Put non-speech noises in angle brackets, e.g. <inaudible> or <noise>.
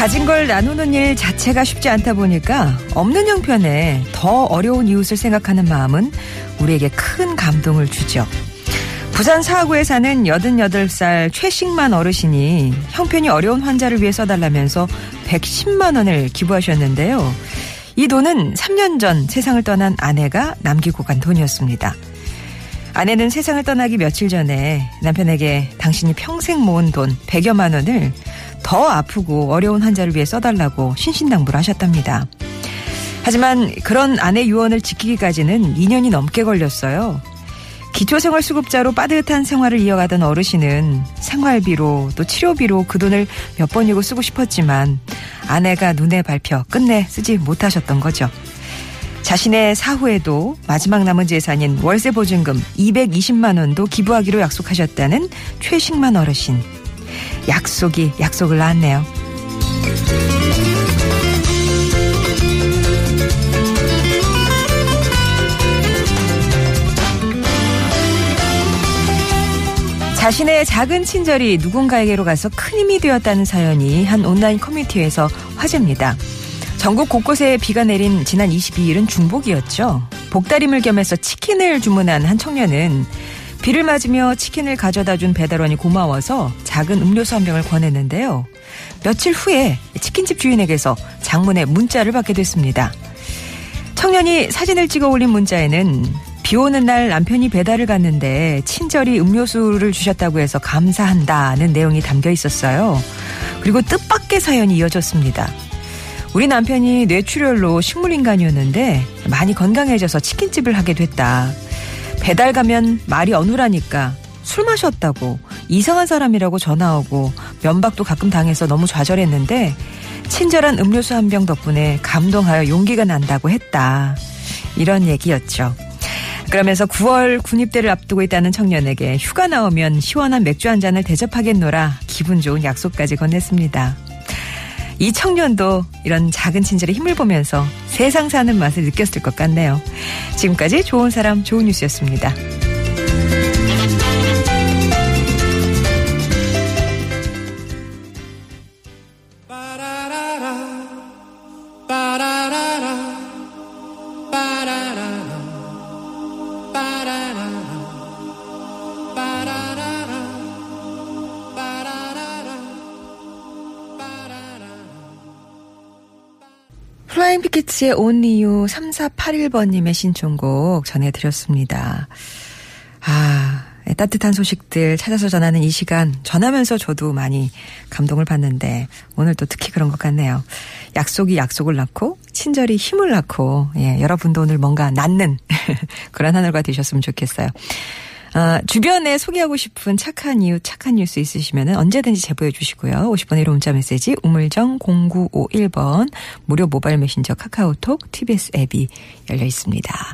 가진 걸 나누는 일 자체가 쉽지 않다 보니까 없는 형편에 더 어려운 이웃을 생각하는 마음은 우리에게 큰 감동을 주죠. 부산 사하구에 사는 88살 최식만 어르신이 형편이 어려운 환자를 위해 써달라면서 110만 원을 기부하셨는데요. 이 돈은 3년 전 세상을 떠난 아내가 남기고 간 돈이었습니다. 아내는 세상을 떠나기 며칠 전에 남편에게 당신이 평생 모은 돈 100여만 원을 더 아프고 어려운 환자를 위해 써달라고 신신당부를 하셨답니다. 하지만 그런 아내 유언을 지키기까지는 2년이 넘게 걸렸어요. 기초생활수급자로 빠듯한 생활을 이어가던 어르신은 생활비로 또 치료비로 그 돈을 몇 번이고 쓰고 싶었지만 아내가 눈에 밟혀 끝내 쓰지 못하셨던 거죠. 자신의 사후에도 마지막 남은 재산인 월세 보증금 220만 원도 기부하기로 약속하셨다는 최식만 어르신. 약속이 약속을 낳았네요. 자신의 작은 친절이 누군가에게로 가서 큰 힘이 되었다는 사연이 한 온라인 커뮤니티에서 화제입니다. 전국 곳곳에 비가 내린 지난 22일은 중복이었죠. 복다림을 겸해서 치킨을 주문한 한 청년은 비를 맞으며 치킨을 가져다 준 배달원이 고마워서 작은 음료수 한 병을 권했는데요. 며칠 후에 치킨집 주인에게서 장문의 문자를 받게 됐습니다. 청년이 사진을 찍어 올린 문자에는 비 오는 날 남편이 배달을 갔는데 친절히 음료수를 주셨다고 해서 감사한다는 내용이 담겨 있었어요. 그리고 뜻밖의 사연이 이어졌습니다. 우리 남편이 뇌출혈로 식물인간이었는데 많이 건강해져서 치킨집을 하게 됐다. 배달 가면 말이 어눌하니까 술 마셨다고 이상한 사람이라고 전화 오고 면박도 가끔 당해서 너무 좌절했는데 친절한 음료수 한 병 덕분에 감동하여 용기가 난다고 했다. 이런 얘기였죠. 그러면서 9월 군입대를 앞두고 있다는 청년에게 휴가 나오면 시원한 맥주 한 잔을 대접하겠노라 기분 좋은 약속까지 건넸습니다. 이 청년도 이런 작은 친절의 힘을 보면서 세상 사는 맛을 느꼈을 것 같네요. 지금까지 좋은 사람 좋은 뉴스였습니다. Flying Pickets의 You 3481번님의 신청곡 전해드렸습니다. 아, 따뜻한 소식들 찾아서 전하는 이 시간 전하면서 저도 많이 감동을 받는데 오늘 또 특히 그런 것 같네요. 약속이 약속을 낳고 친절이 힘을 낳고 예, 여러분도 오늘 뭔가 낳는 <laughs> 그런 하루가 되셨으면 좋겠어요. 어, 주변에 소개하고 싶은 착한 이웃, 착한 뉴스 있으시면 언제든지 제보해 주시고요. 50원의 유료 문자 메시지 우물정 0951번 무료 모바일 메신저 카카오톡 TBS 앱이 열려 있습니다.